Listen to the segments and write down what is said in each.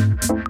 Thank you.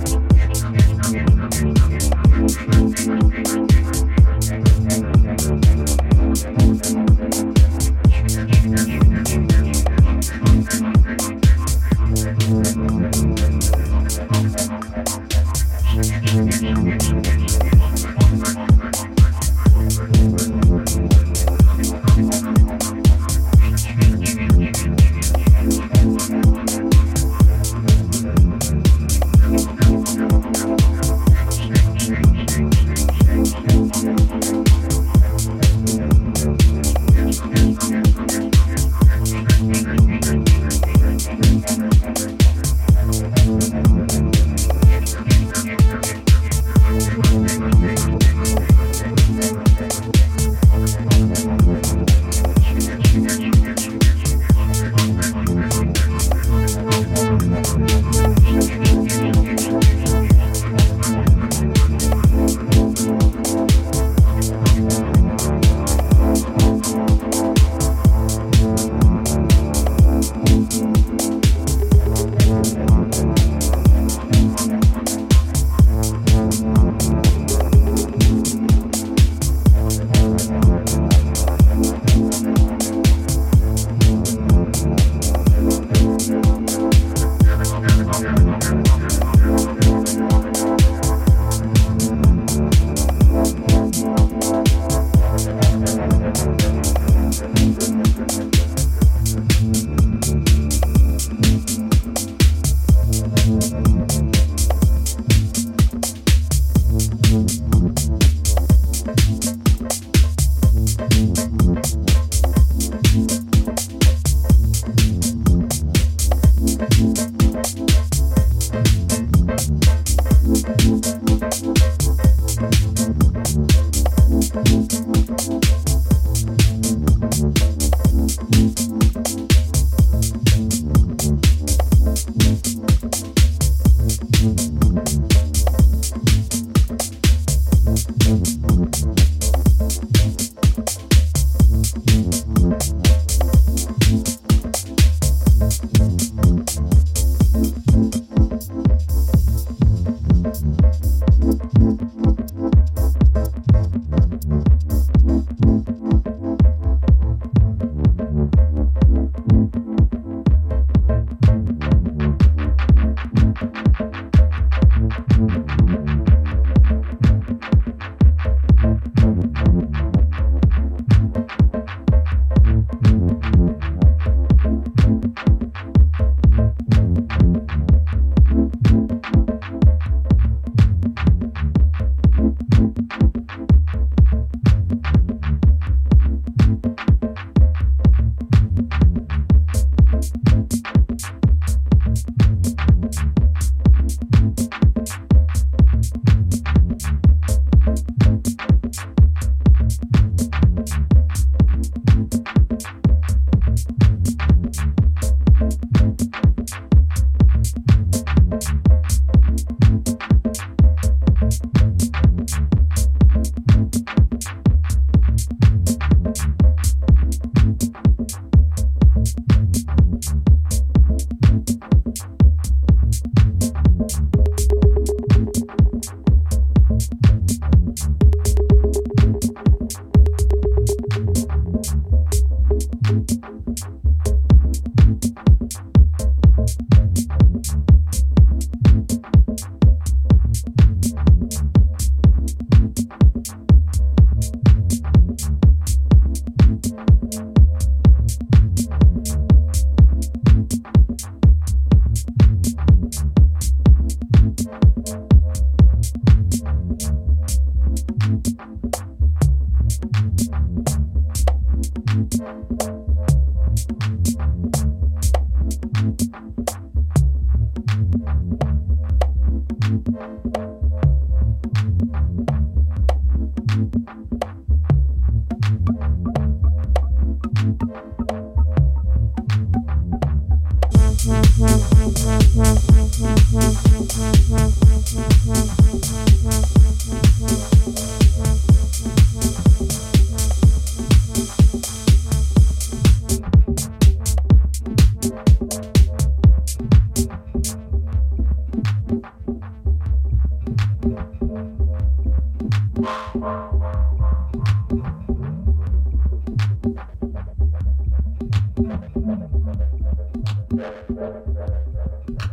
Thank you.